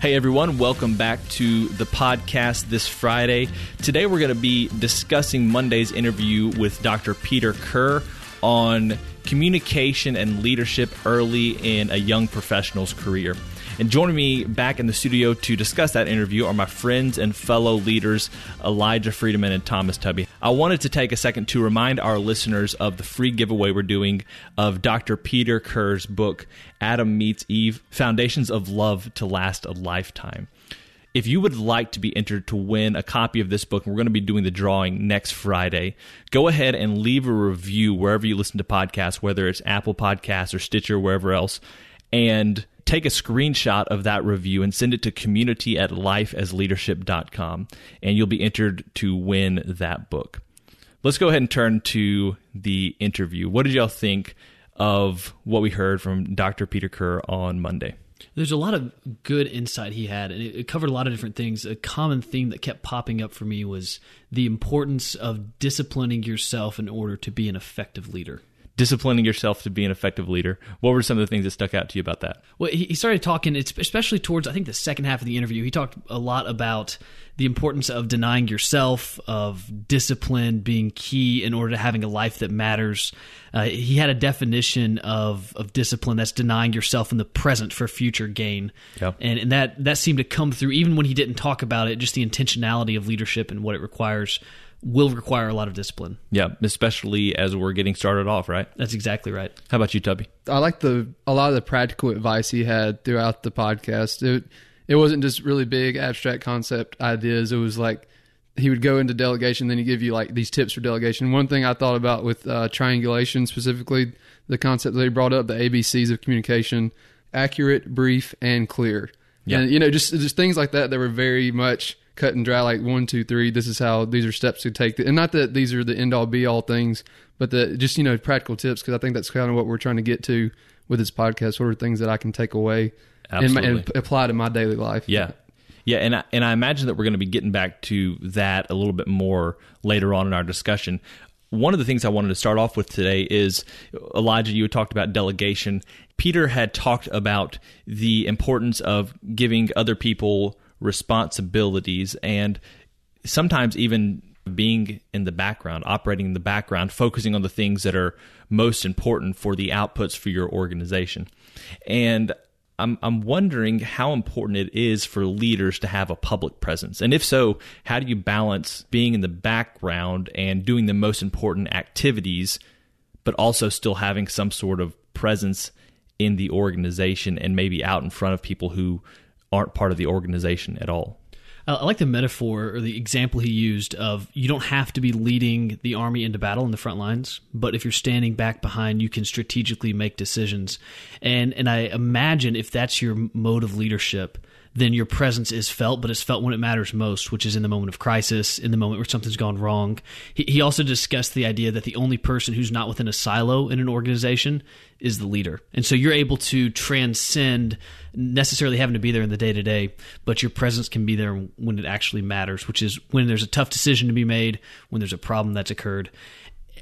Hey everyone, welcome back to the podcast this Friday. Today we're going to be discussing Monday's interview with Dr. Peter Kerr on communication and leadership early in a young professional's career. And joining me back in the studio to discuss that interview are my friends and fellow leaders, Elijah Friedeman and Thomas Tubby. I wanted to take a second to remind our listeners of the free giveaway we're doing of Dr. Peter Kerr's book, Adam Meets Eve Foundations of Love to Last a Lifetime. If you would like to be entered to win a copy of this book, we're going to be doing the drawing next Friday. Go ahead and leave a review wherever you listen to podcasts, whether it's Apple Podcasts or Stitcher, wherever else. And take a screenshot of that review and send it to community at lifeasleadership.com, and you'll be entered to win that book. Let's go ahead and turn to the interview. What did y'all think of what we heard from Dr. Peter Kerr on Monday? There's a lot of good insight he had, and it covered a lot of different things. A common theme that kept popping up for me was the importance of disciplining yourself in order to be an effective leader disciplining yourself to be an effective leader. What were some of the things that stuck out to you about that? Well, he started talking, especially towards I think the second half of the interview. He talked a lot about the importance of denying yourself, of discipline being key in order to having a life that matters. Uh, he had a definition of of discipline that's denying yourself in the present for future gain, yep. and, and that that seemed to come through even when he didn't talk about it. Just the intentionality of leadership and what it requires will require a lot of discipline. Yeah, especially as we're getting started off, right? That's exactly right. How about you, Tubby? I like the a lot of the practical advice he had throughout the podcast. It it wasn't just really big abstract concept ideas. It was like he would go into delegation, then he give you like these tips for delegation. One thing I thought about with uh, triangulation specifically, the concept that he brought up, the ABCs of communication: accurate, brief, and clear. Yeah. And you know, just just things like that that were very much cut and dry, like one, two, three. This is how these are steps to take, and not that these are the end all be all things, but the just you know practical tips because I think that's kind of what we're trying to get to with this podcast. What are things that I can take away and, and, apply to my daily life? Yeah. Yeah, and I, and I imagine that we're going to be getting back to that a little bit more later on in our discussion. One of the things I wanted to start off with today is Elijah, you had talked about delegation. Peter had talked about the importance of giving other people responsibilities and sometimes even being in the background, operating in the background, focusing on the things that are most important for the outputs for your organization. And I'm I'm wondering how important it is for leaders to have a public presence. And if so, how do you balance being in the background and doing the most important activities but also still having some sort of presence in the organization and maybe out in front of people who aren't part of the organization at all. I like the metaphor or the example he used of you don't have to be leading the army into battle in the front lines, but if you're standing back behind, you can strategically make decisions. And and I imagine if that's your mode of leadership, then your presence is felt, but it's felt when it matters most, which is in the moment of crisis, in the moment where something's gone wrong. He, he also discussed the idea that the only person who's not within a silo in an organization is the leader. And so you're able to transcend necessarily having to be there in the day to day, but your presence can be there when it actually matters, which is when there's a tough decision to be made, when there's a problem that's occurred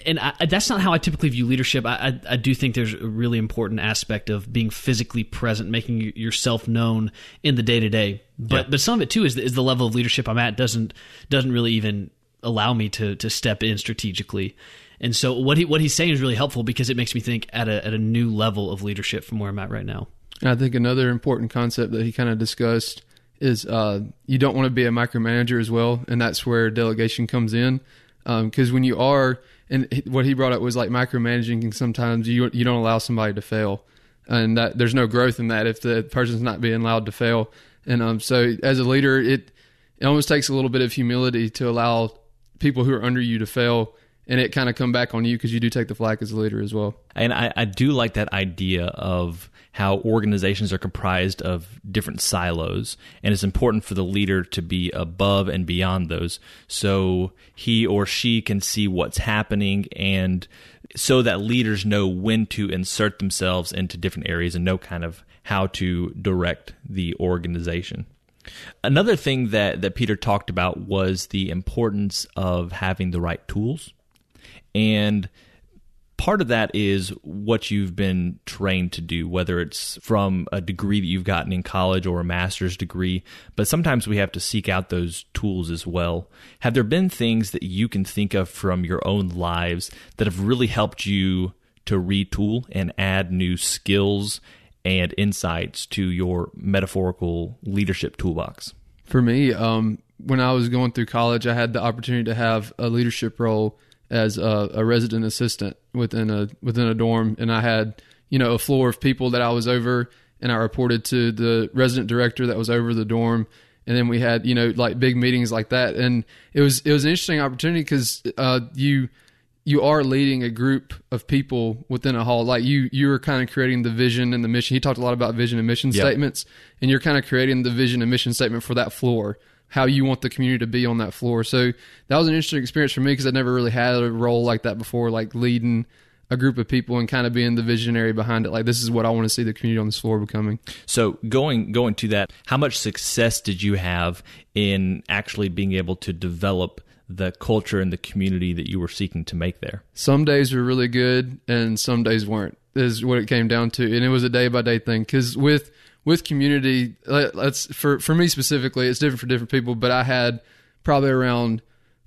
and I, that's not how I typically view leadership. I, I, I, do think there's a really important aspect of being physically present, making yourself known in the day to day. But yeah. but some of it too is the, is the level of leadership I'm at doesn't doesn't really even allow me to to step in strategically. And so what he what he's saying is really helpful because it makes me think at a at a new level of leadership from where I'm at right now. And I think another important concept that he kind of discussed is uh, you don't want to be a micromanager as well, and that's where delegation comes in. Because um, when you are and what he brought up was like micromanaging. And sometimes you you don't allow somebody to fail. and that there's no growth in that if the person's not being allowed to fail. And um, so as a leader, it it almost takes a little bit of humility to allow people who are under you to fail and it kind of come back on you because you do take the flack as a leader as well. And I, I do like that idea of how organizations are comprised of different silos, and it's important for the leader to be above and beyond those, so he or she can see what's happening, and so that leaders know when to insert themselves into different areas and know kind of how to direct the organization. Another thing that, that Peter talked about was the importance of having the right tools and part of that is what you've been trained to do, whether it's from a degree that you've gotten in college or a master's degree. But sometimes we have to seek out those tools as well. Have there been things that you can think of from your own lives that have really helped you to retool and add new skills and insights to your metaphorical leadership toolbox? For me, um, when I was going through college, I had the opportunity to have a leadership role as a, a, resident assistant within a within a dorm, and I had you know a floor of people that I was over, and I reported to the resident director that was over the dorm, and then we had you know like big meetings like that, and it was it was an interesting opportunity because uh, you you are leading a group of people within a hall. Like you you are kind of creating the vision and the mission. He talked a lot about vision and mission yep. statements. And you're kind of creating the vision and mission statement for that floor how you want the community to be on that floor. So that was an interesting experience for me because I never really had a role like that before, like leading a group of people and kind of being the visionary behind it. Like this is what I want to see the community on this floor becoming. So going going to that, how much success did you have in actually being able to develop the culture and the community that you were seeking to make there? Some days were really good and some days weren't. Is what it came down to, and it was a day by day thing. Because with with community, let's for for me specifically, it's different for different people. But I had probably around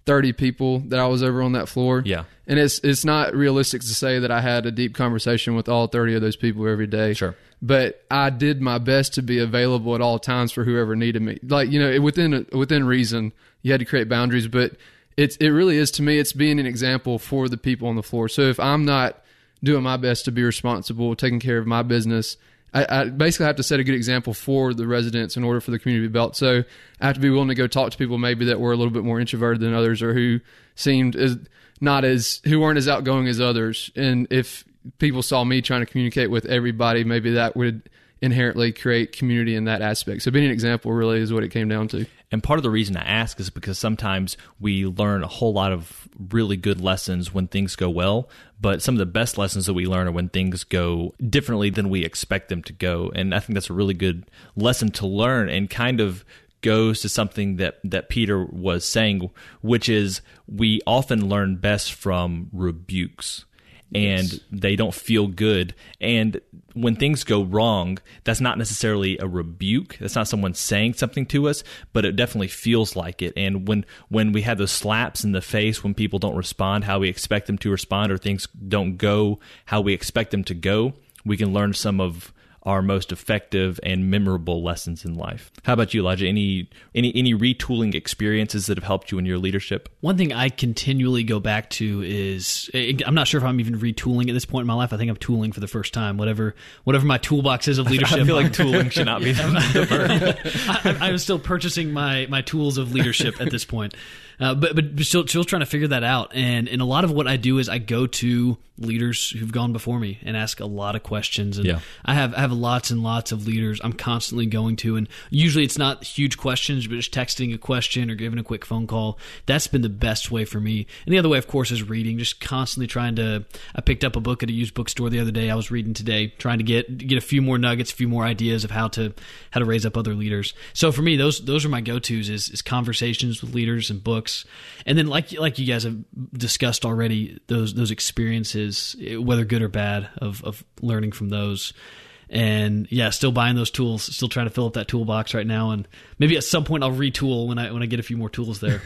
thirty people that I was over on that floor. Yeah, and it's it's not realistic to say that I had a deep conversation with all thirty of those people every day. Sure, but I did my best to be available at all times for whoever needed me. Like you know, within within reason, you had to create boundaries, but it's it really is to me. It's being an example for the people on the floor. So if I'm not doing my best to be responsible, taking care of my business I, I, basically have to set a good example for the residents in order for the community to be built. So I have to be willing to go talk to people maybe that were a little bit more introverted than others or who seemed as not as who weren't as outgoing as others. And if people saw me trying to communicate with everybody, maybe that would inherently create community in that aspect. So being an example really is what it came down to. And part of the reason I ask is because sometimes we learn a whole lot of really good lessons when things go well, but some of the best lessons that we learn are when things go differently than we expect them to go. And I think that's a really good lesson to learn and kind of goes to something that that Peter was saying, which is we often learn best from rebukes and yes. they don't feel good. And when things go wrong, that's not necessarily a rebuke. That's not someone saying something to us, but it definitely feels like it. And when when we have those slaps in the face when people don't respond how we expect them to respond or things don't go how we expect them to go, we can learn some of our most effective and memorable lessons in life. How about you, Elijah? Any any any retooling experiences that have helped you in your leadership? One thing I continually go back to is eh, I'm not sure if I'm even retooling at this point in my life. I think I'm tooling for the first time. Whatever whatever my toolbox is of leadership. I feel like tooling should not be the verb. I, I'm still purchasing my my tools of leadership at this point. Uh, but but still, still trying to figure that out. And and a lot of what I do is I go to leaders who've gone before me and ask a lot of questions. And yeah. I have I have lots and lots of leaders I'm constantly going to, and usually it's not huge questions, but just texting a question or giving a quick phone call. That's been the best way for me. And the other way, of course, is reading. Just constantly trying to. I picked up a book at a used bookstore the other day. I was reading today, trying to get get a few more nuggets, a few more ideas of how to how to raise up other leaders. So for me, those those are my go tos is, is conversations with leaders and books books, and then like like you guys have discussed already, those those experiences, whether good or bad, of of learning from those. And yeah, still buying those tools, still trying to fill up that toolbox right now, and maybe at some point I'll retool when I when I get a few more tools there.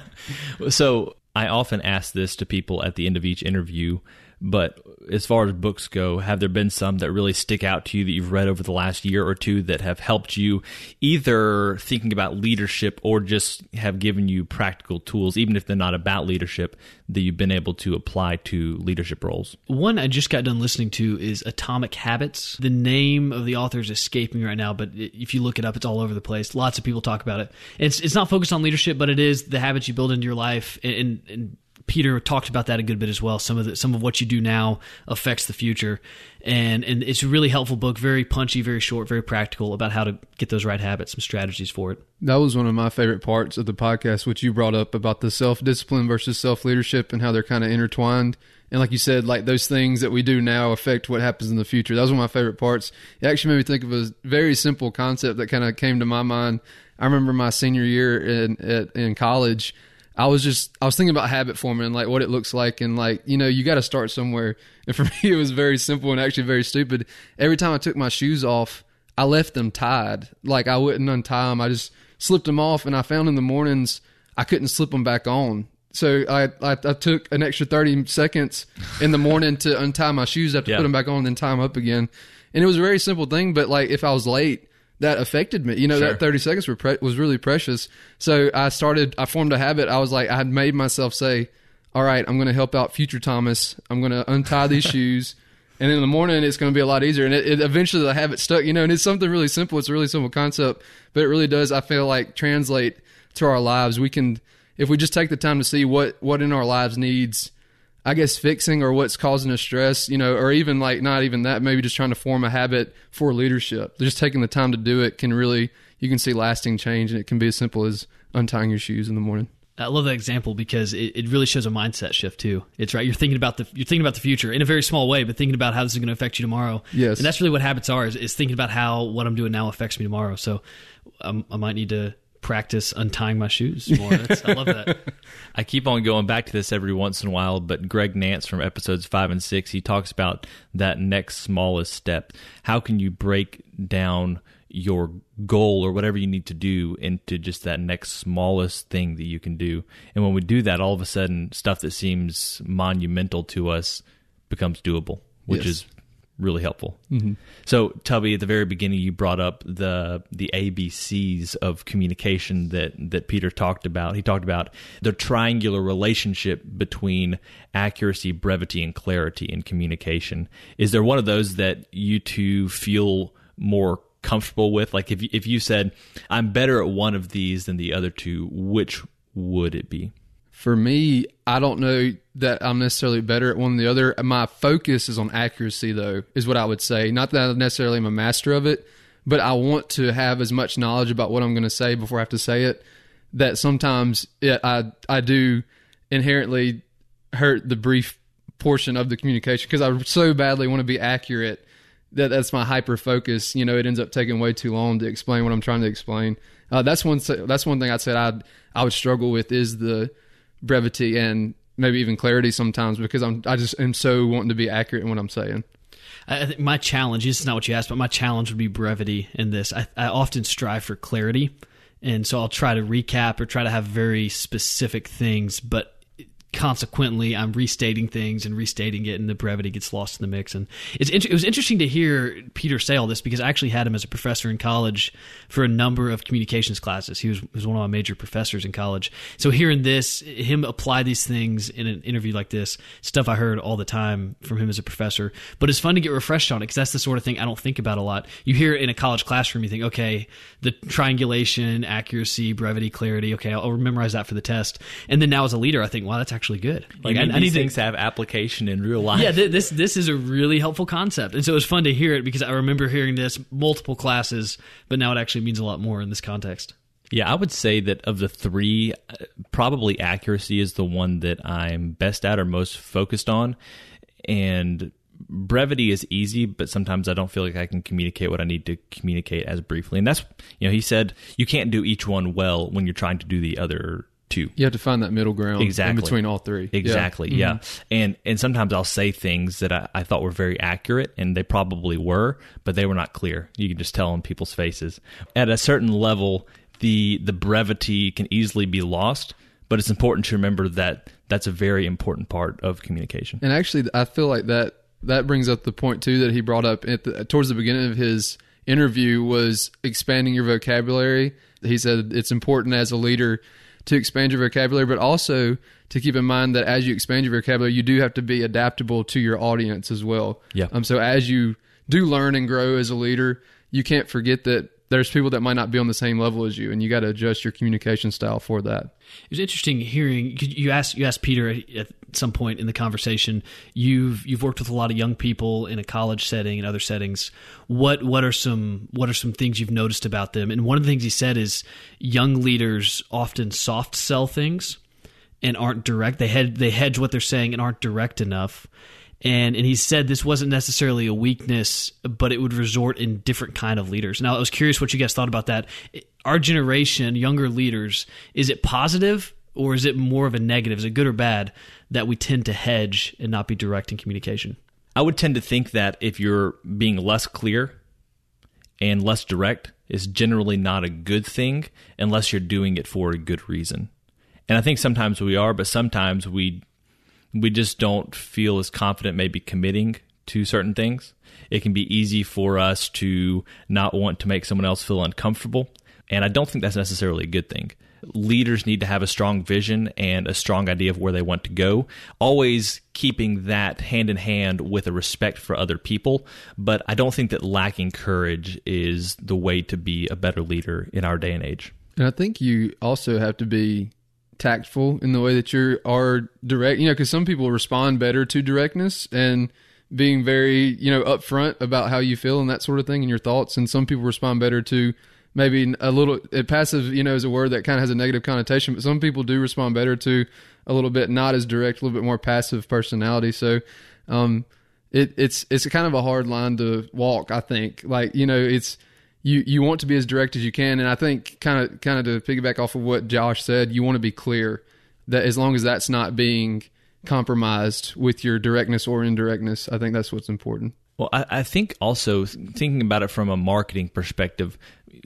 so I often ask this to people at the end of each interview But as far as books go, have there been some that really stick out to you that you've read over the last year or two that have helped you either thinking about leadership or just have given you practical tools, even if they're not about leadership, that you've been able to apply to leadership roles? One I just got done listening to is Atomic Habits. The name of the author is escaping me right now, but if you look it up, it's all over the place. Lots of people talk about it. It's it's not focused on leadership, but it is the habits you build into your life and, and Peter talked about that a good bit as well. Some of the, some of what you do now affects the future, and and it's a really helpful book. Very punchy, very short, very practical about how to get those right habits, some strategies for it. That was one of my favorite parts of the podcast, which you brought up about the self discipline versus self leadership and how they're kind of intertwined. And like you said, like those things that we do now affect what happens in the future. That was one of my favorite parts. It actually made me think of a very simple concept that kind of came to my mind. I remember my senior year in in college I was just I was thinking about habit forming and like what it looks like and like you know you got to start somewhere. And for me, it was very simple and actually very stupid. Every time I took my shoes off, I left them tied. Like I wouldn't untie them. I just slipped them off, and I found in the mornings I couldn't slip them back on. So I, I, I took an extra thirty seconds in the morning to untie my shoes, I have to yeah. put them back on, and then tie them up again. And it was a very simple thing, but like if I was late, that affected me. You know, sure. that 30 seconds were pre- was really precious. So I started, I formed a habit. I was like, I had made myself say, all right, I'm going to help out future Thomas. I'm going to untie these shoes. And in the morning, it's going to be a lot easier. And it, it, eventually the habit stuck, you know, and it's something really simple. It's a really simple concept, but it really does, I feel like, translate to our lives. We can, if we just take the time to see what, what in our lives needs I guess fixing or what's causing a stress, you know, or even like not even that, maybe just trying to form a habit for leadership. Just taking the time to do it can really, you can see lasting change and it can be as simple as untying your shoes in the morning. I love that example because it, it really shows a mindset shift too. It's right. You're thinking about the you're thinking about the future in a very small way, but thinking about how this is going to affect you tomorrow. Yes, and that's really what habits are. Is, is thinking about how what I'm doing now affects me tomorrow. So um, I might need to practice untying my shoes more. I love that. I keep on going back to this every once in a while, but Greg Nance from episodes five and six, he talks about that next smallest step. How can you break down your goal or whatever you need to do into just that next smallest thing that you can do? And when we do that, all of a sudden, stuff that seems monumental to us becomes doable, which yes. is really helpful. Mm-hmm. So, Tubby, at the very beginning, you brought up the the ABCs of communication that that Peter talked about. He talked about the triangular relationship between accuracy, brevity, and clarity in communication. Is there one of those that you two feel more comfortable with? Like, if if you said, "I'm better at one of these than the other two, which would it be? For me, I don't know that I'm necessarily better at one than the other. My focus is on accuracy, though, is what I would say. Not that I necessarily am a master of it, but I want to have as much knowledge about what I'm going to say before I have to say it. That sometimes it, I I do inherently hurt the brief portion of the communication because I so badly want to be accurate that that's my hyper focus. You know, it ends up taking way too long to explain what I'm trying to explain. Uh, that's one. That's one thing I said I I would struggle with is the brevity and maybe even clarity sometimes because I'm I just am so wanting to be accurate in what I'm saying. I think my challenge this is not what you asked, but my challenge would be brevity in this. I, I often strive for clarity, and so I'll try to recap or try to have very specific things, but consequently I'm restating things and restating it, and the brevity gets lost in the mix. And it's it was interesting to hear Peter say all this because I actually had him as a professor in college for a number of communications classes. He was was one of my major professors in college. So hearing this, him apply these things in an interview like this, stuff I heard all the time from him as a professor. But it's fun to get refreshed on it because that's the sort of thing I don't think about a lot. You hear it in a college classroom, you think, okay, the triangulation, accuracy, brevity, clarity. Okay, I'll memorize that for the test. And then now as a leader, I think, wow, that's actually good. Like I, I, need things to have application in real life. Yeah, th- this this is a really helpful concept, and so it was fun to hear it because I remember hearing this multiple classes, but now it actually means a lot more in this context. Yeah, I would say that of the three, uh, probably accuracy is the one that I'm best at or most focused on, and brevity is easy, but sometimes I don't feel like I can communicate what I need to communicate as briefly. And that's, you know, he said you can't do each one well when you're trying to do the other two. You have to find that middle ground exactly. between all three. Exactly. Yeah. Mm-hmm. yeah. And and sometimes I'll say things that I, I, thought were very accurate and they probably were, but they were not clear. You can just tell in people's faces. At a certain level, the the brevity can easily be lost, but it's important to remember that that's a very important part of communication. And actually, I feel like that that brings up the point too that he brought up at the, towards the beginning of his interview was expanding your vocabulary. He said it's important as a leader to expand your vocabulary, but also to keep in mind that as you expand your vocabulary, you do have to be adaptable to your audience as well. Yeah. Um. So as you do learn and grow as a leader, you can't forget that there's people that might not be on the same level as you, and you got to adjust your communication style for that. It was interesting hearing you asked you asked Peter at some point in the conversation. You've you've worked with a lot of young people in a college setting and other settings. What what are some what are some things you've noticed about them? And one of the things he said is young leaders often soft sell things and aren't direct. They hedge they hedge what they're saying and aren't direct enough and and he said this wasn't necessarily a weakness, but it would resort in different kind of leaders. Now, I was curious what you guys thought about that. Our generation, younger leaders, is it positive or is it more of a negative? Is it good or bad that we tend to hedge and not be direct in communication? I would tend to think that if you're being less clear and less direct, is generally not a good thing unless you're doing it for a good reason. And I think sometimes we are, but sometimes we we just don't feel as confident maybe committing to certain things. It can be easy for us to not want to make someone else feel uncomfortable. And I don't think that's necessarily a good thing. Leaders need to have a strong vision and a strong idea of where they want to go, always keeping that hand in hand with a respect for other people. But I don't think that lacking courage is the way to be a better leader in our day and age. And I think you also have to be tactful in the way that you are direct. You know, because some people respond better to directness and being very you know upfront about how you feel and that sort of thing and your thoughts, and some people respond better to maybe a little passive. You know, is a word that kind of has a negative connotation, but some people do respond better to a little bit not as direct, a little bit more passive personality. So. um it, it's it's kind of a hard line to walk. I think, like you know, it's you you want to be as direct as you can, and I think kind of kind of to piggyback off of what Josh said, you want to be clear that as long as that's not being compromised with your directness or indirectness, I think that's what's important. Well, I, I think also thinking about it from a marketing perspective,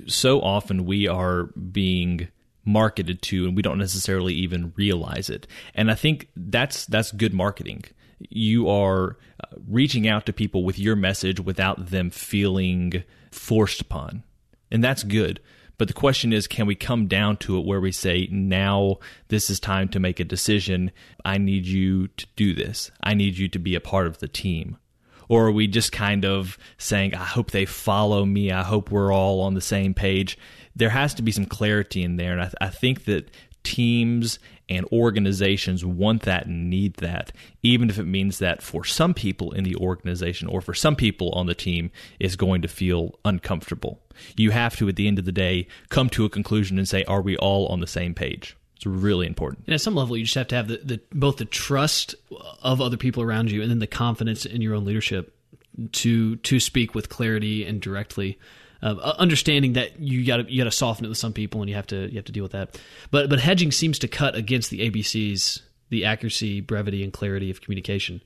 so often we are being marketed to and we don't necessarily even realize it. And I think that's that's good marketing. You are uh, reaching out to people with your message without them feeling forced upon. And that's good. But the question is, can we come down to it where we say, now this is time to make a decision? I need you to do this. I need you to be a part of the team. Or are we just kind of saying, I hope they follow me. I hope we're all on the same page. There has to be some clarity in there. And I, th- I think that teams and organizations want that and need that, even if it means that for some people in the organization or for some people on the team is going to feel uncomfortable. You have to, at the end of the day, come to a conclusion and say, are we all on the same page? It's really important. And at some level, you just have to have the, the both the trust of other people around you and then the confidence in your own leadership to to speak with clarity and directly uh, understanding that you got you got to soften it with some people, and you have to you have to deal with that. But but hedging seems to cut against the ABCs, the accuracy, brevity, and clarity of communication,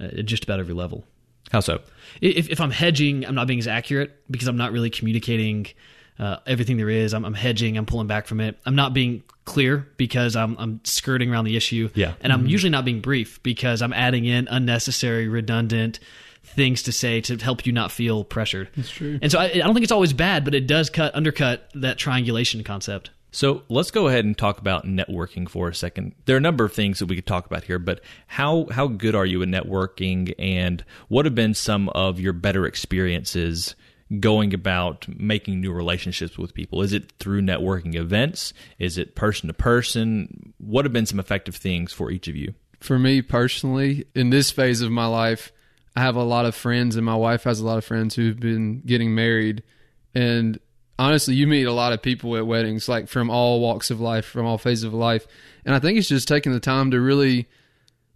uh, at just about every level. How so? If if I'm hedging, I'm not being as accurate because I'm not really communicating. Uh, everything there is. I'm, I'm, hedging. I'm pulling back from it. I'm not being clear because I'm, I'm skirting around the issue. Yeah. And I'm mm-hmm. usually not being brief because I'm adding in unnecessary, redundant, things to say to help you not feel pressured. That's true. And so I, I don't think it's always bad, but it does cut undercut that triangulation concept. So let's go ahead and talk about networking for a second. There are a number of things that we could talk about here, but how how good are you at networking, and what have been some of your better experiences going about making new relationships with people? Is it through networking events? Is it person to person? What have been some effective things for each of you? For me personally, in this phase of my life, I have a lot of friends, and my wife has a lot of friends who've been getting married. And honestly, you meet a lot of people at weddings, like from all walks of life, from all phases of life. And I think it's just taking the time to really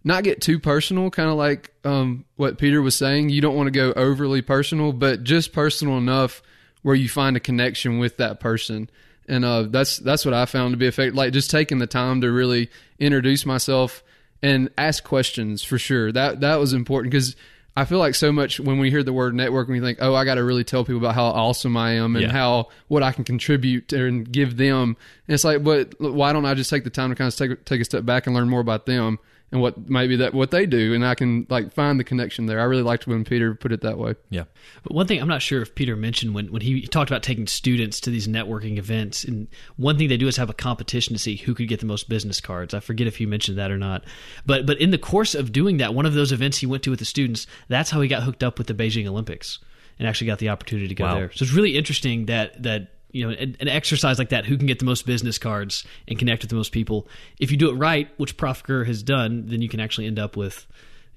not get too personal, kind of like um, what Peter was saying. You don't want to go overly personal, but just personal enough where you find a connection with that person. And uh, that's that's what I found to be effective. Like just taking the time to really introduce myself and ask questions for sure. That that was important because I feel like so much when we hear the word network, we think, oh, I got to really tell people about how awesome I am and Yeah. how what I can contribute and give them. And it's like, but why don't I just take the time to kind of take take a step back and learn more about them and what maybe that what they do, and I can like find the connection there. I really liked when Peter put it that way. Yeah. But one thing I'm not sure if Peter mentioned when, when he, he talked about taking students to these networking events, and one thing they do is have a competition to see who could get the most business cards. I forget if he mentioned that or not. But but in the course of doing that, one of those events he went to with the students, that's how he got hooked up with the Beijing Olympics and actually got the opportunity to go Wow. there. So it's really interesting that that you know an, an exercise like that, who can get the most business cards and connect with the most people. If you do it right, which Prof Kerr has done, then you can actually end up with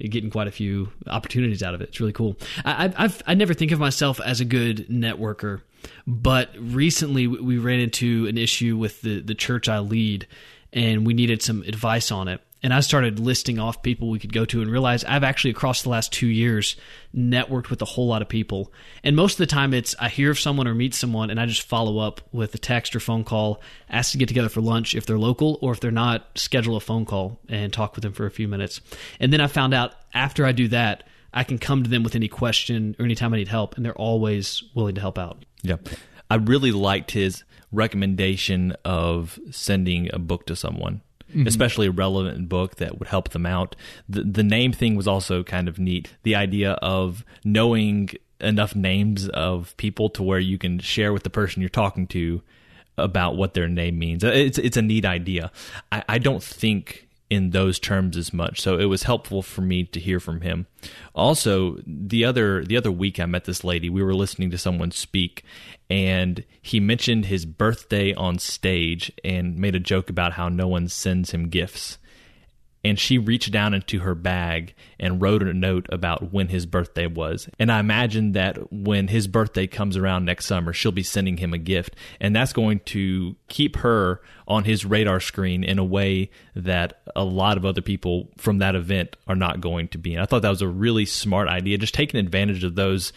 getting quite a few opportunities out of it. It's really cool. I, I've I never think of myself as a good networker, but recently we ran into an issue with the the church I lead, and we needed some advice on it. And I started listing off people we could go to and realize I've actually across the last two years networked with a whole lot of people. And most of the time it's I hear of someone or meet someone and I just follow up with a text or phone call, ask to get together for lunch if they're local, or if they're not, schedule a phone call and talk with them for a few minutes. And then I found out after I do that, I can come to them with any question or anytime I need help, and they're always willing to help out. Yeah. I really liked his recommendation of sending a book to someone, Mm-hmm. especially a relevant book that would help them out. The, the name thing was also kind of neat. The idea of knowing enough names of people to where you can share with the person you're talking to about what their name means. It's it's a neat idea. I, I don't think in those terms as much. So it was helpful for me to hear from him. Also, the other the other week I met this lady. We were listening to someone speak and he mentioned his birthday on stage and made a joke about how no one sends him gifts. And she reached down into her bag and wrote a note about when his birthday was. And I imagine that when his birthday comes around next summer, she'll be sending him a gift. And that's going to keep her on his radar screen in a way that a lot of other people from that event are not going to be. And I thought that was a really smart idea, just taking advantage of those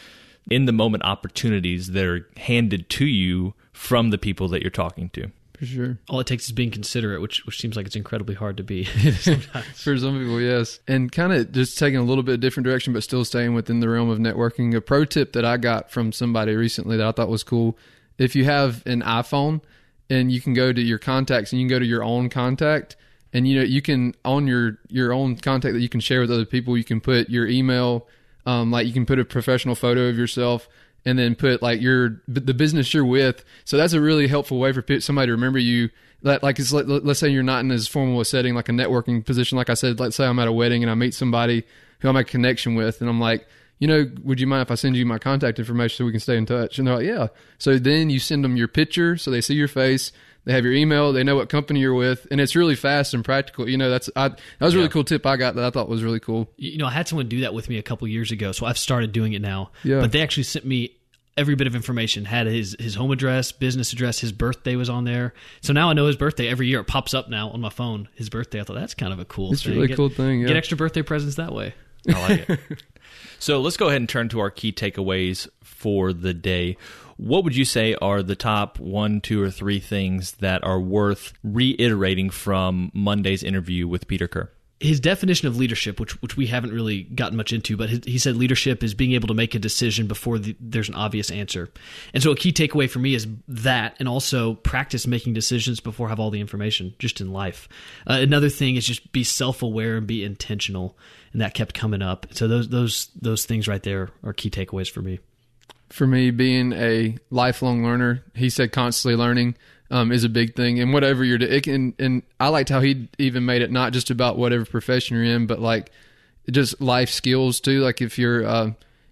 in the moment opportunities that are handed to you from the people that you're talking to. For sure. All it takes is being considerate, which which seems like it's incredibly hard to be. For some people, yes. And kind of just taking a little bit different direction, but still staying within the realm of networking. A pro tip that I got from somebody recently that I thought was cool if you have an iPhone and you can go to your contacts and you can go to your own contact and you know you can on your your own contact that you can share with other people you can put your email um, like you can put a professional photo of yourself and then put like your the business you're with. So that's a really helpful way for somebody to remember you. That like it's let, let's say you're not in as formal a setting like a networking position. Like i said let's say i'm at a wedding and i meet somebody who i make a connection with and i'm like you know would you mind if i send you my contact information so we can stay in touch and they're like yeah so then you send them your picture so they see your face they have your email they know what company you're with and it's really fast and practical you know that's I, that was a really Yeah. cool tip i got that i thought was really cool you know, I had someone do that with me a couple years ago, so I've started doing it now. Yeah. But they actually sent me every bit of information. Had his his home address, business address, his birthday was on there. So now I know his birthday every year. It pops up now on my phone. His birthday. I thought that's kind of a cool. It's thing. really Get- cool thing, yeah. Get extra birthday presents that way. I like it. So let's go ahead and turn to our key takeaways for the day. What would you say are the top one, two, or three things that are worth reiterating from Monday's interview with Peter Kerr? His definition of leadership, which which we haven't really gotten much into, but he, he said leadership is being able to make a decision before the, there's an obvious answer. And so a key takeaway for me is that, and also practice making decisions before I have all the information, just in life. Uh, another thing is just be self aware and be intentional, and that kept coming up. So those those those things right there are key takeaways for me. for me being a lifelong learner he said constantly learning um, is a big thing and whatever you're doing and, and i liked how he even made it not just about whatever profession you're in but like just life skills too like if you're uh,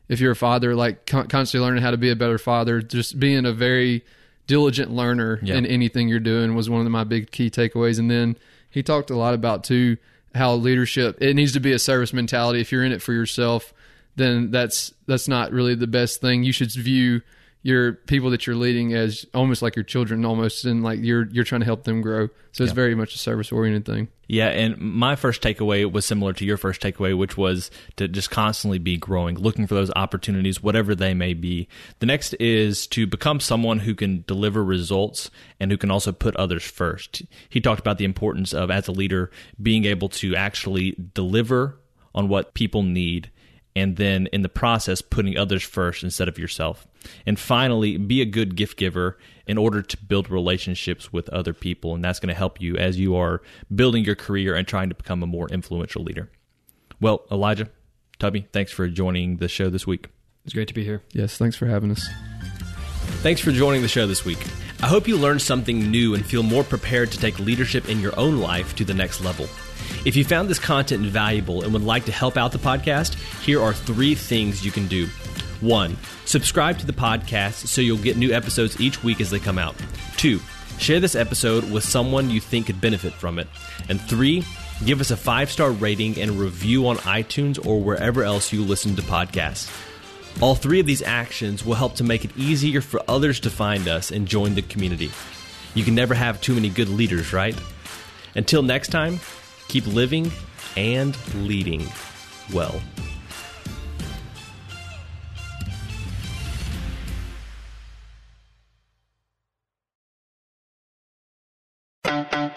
if you're a father like con- constantly learning how to be a better father just being a very diligent learner Yeah. in anything you're doing was one of my big key takeaways and then he talked a lot about too how leadership it needs to be a service mentality if you're in it for yourself then that's that's not really the best thing. You should view your people that you're leading as almost like your children, almost, and like you're you're trying to help them grow. So it's very much a service oriented thing. Yeah, and my first takeaway was similar to your first takeaway, which was to just constantly be growing, looking for those opportunities, whatever they may be. The next is to become someone who can deliver results and who can also put others first. He talked about the importance of, as a leader, being able to actually deliver on what people need and then in the process, putting others first instead of yourself. And finally, be a good gift giver in order to build relationships with other people. And that's going to help you as you are building your career and trying to become a more influential leader. Well, Elijah, Tubby, thanks for joining the show this week. It's great to be here. Yes, thanks for having us. Thanks for joining the show this week. I hope you learned something new and feel more prepared to take leadership in your own life to the next level. If you found this content valuable and would like to help out the podcast, here are three things you can do. One, subscribe to the podcast so you'll get new episodes each week as they come out. Two, share this episode with someone you think could benefit from it. And three, give us a five star rating and review on iTunes or wherever else you listen to podcasts. All three of these actions will help to make it easier for others to find us and join the community. You can never have too many good leaders, right? Until next time, keep living and leading well.